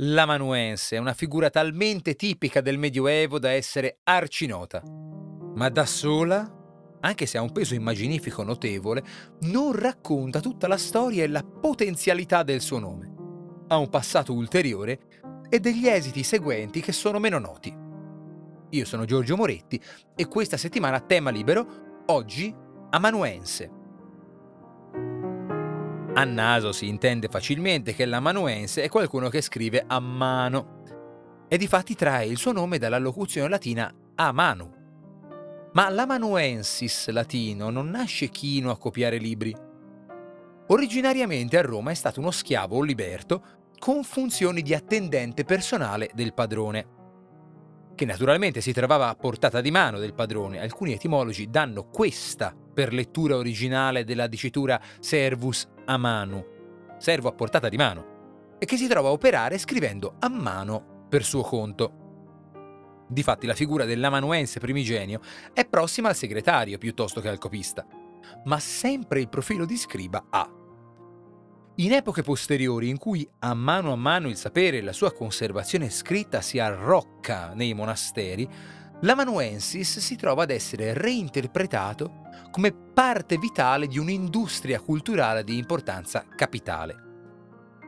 L'amanuense è una figura talmente tipica del Medioevo da essere arcinota. Ma da sola, anche se ha un peso immaginifico notevole, non racconta tutta la storia e la potenzialità del suo nome. Ha un passato ulteriore e degli esiti seguenti che sono meno noti. Io sono Giorgio Moretti e questa settimana tema libero, oggi amanuense. A naso si intende facilmente che l'amanuense è qualcuno che scrive a mano e difatti trae il suo nome dalla locuzione latina a manu. Ma l'amanuensis latino non nasce chino a copiare libri. Originariamente a Roma è stato uno schiavo o liberto con funzioni di attendente personale del padrone, che naturalmente si trovava a portata di mano del padrone. Alcuni etimologi danno questa per lettura originale della dicitura servus a mano, servo a portata di mano, e che si trova a operare scrivendo a mano per suo conto. Difatti la figura dell'amanuense primigenio è prossima al segretario piuttosto che al copista, ma sempre il profilo di scriba ha. In epoche posteriori in cui a mano a mano il sapere e la sua conservazione scritta si arrocca nei monasteri, l'amanuensis si trova ad essere reinterpretato come parte vitale di un'industria culturale di importanza capitale.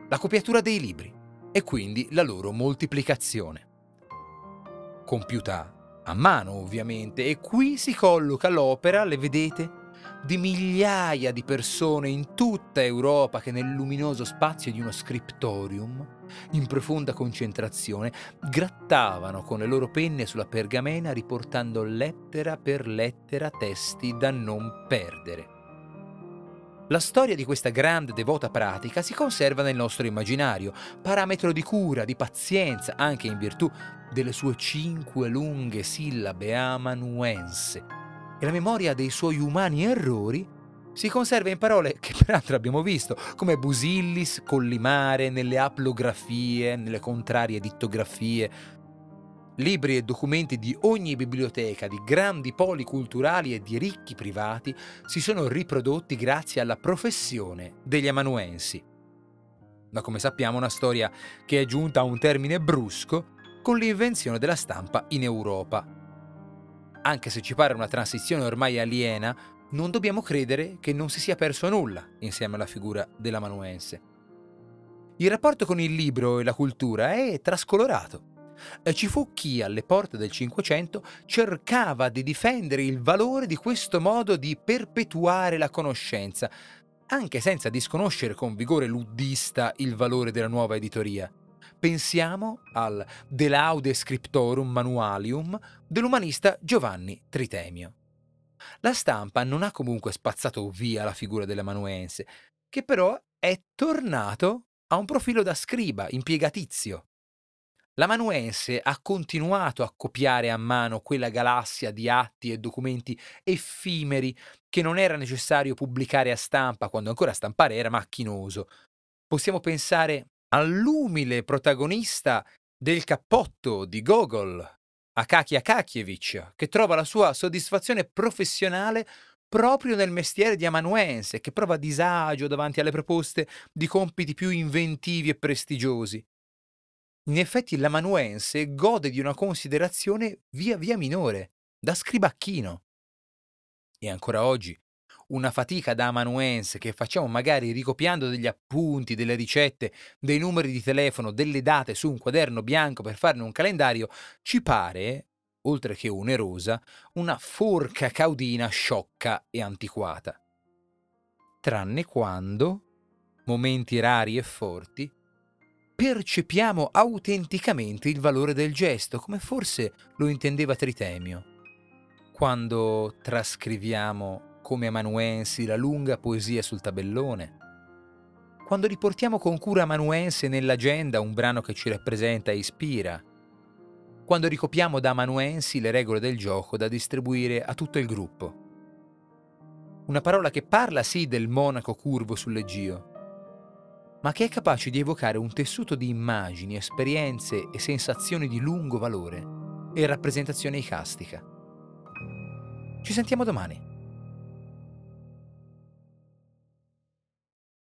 La copiatura dei libri e quindi la loro moltiplicazione. Compiuta a mano ovviamente e qui si colloca l'opera, le vedete, di migliaia di persone in tutta Europa che nel luminoso spazio di uno scriptorium, in profonda concentrazione, grattavano con le loro penne sulla pergamena riportando lettera per lettera testi da non perdere. La storia di questa grande devota pratica si conserva nel nostro immaginario, parametro di cura, di pazienza, anche in virtù delle sue cinque lunghe sillabe amanuense, e la memoria dei suoi umani errori si conserva in parole che peraltro abbiamo visto, come Busillis, Collimare, nelle aplografie, nelle contrarie dittografie. Libri e documenti di ogni biblioteca, di grandi poli culturali e di ricchi privati si sono riprodotti grazie alla professione degli amanuensi. Ma come sappiamo una storia che è giunta a un termine brusco con l'invenzione della stampa in Europa anche se ci pare una transizione ormai aliena, non dobbiamo credere che non si sia perso nulla insieme alla figura dell'amanuense. Il rapporto con il libro e la cultura è trascolorato. Ci fu chi alle porte del Cinquecento cercava di difendere il valore di questo modo di perpetuare la conoscenza, anche senza disconoscere con vigore luddista il valore della nuova editoria. Pensiamo al De Laude Scriptorum Manualium dell'umanista Giovanni Tritemio. La stampa non ha comunque spazzato via la figura dell'amanuense, che però è tornato a un profilo da scriba, impiegatizio. L'amanuense ha continuato a copiare a mano quella galassia di atti e documenti effimeri che non era necessario pubblicare a stampa quando ancora stampare era macchinoso. Possiamo pensare all'umile protagonista del cappotto di Gogol, Akaki Akakievich, che trova la sua soddisfazione professionale proprio nel mestiere di amanuense, che prova disagio davanti alle proposte di compiti più inventivi e prestigiosi. In effetti l'amanuense gode di una considerazione via via minore, da scribacchino. E ancora oggi una fatica da amanuense che facciamo magari ricopiando degli appunti, delle ricette, dei numeri di telefono, delle date su un quaderno bianco per farne un calendario, ci pare, oltre che onerosa, una forca caudina sciocca e antiquata. Tranne quando, momenti rari e forti, percepiamo autenticamente il valore del gesto, come forse lo intendeva Tritemio, quando trascriviamo come amanuensi la lunga poesia sul tabellone, quando riportiamo con cura amanuense nell'agenda un brano che ci rappresenta e ispira, quando ricopiamo da amanuensi le regole del gioco da distribuire a tutto il gruppo. Una parola che parla sì del monaco curvo sull'Egio, ma che è capace di evocare un tessuto di immagini, esperienze e sensazioni di lungo valore e rappresentazione icastica. Ci sentiamo domani.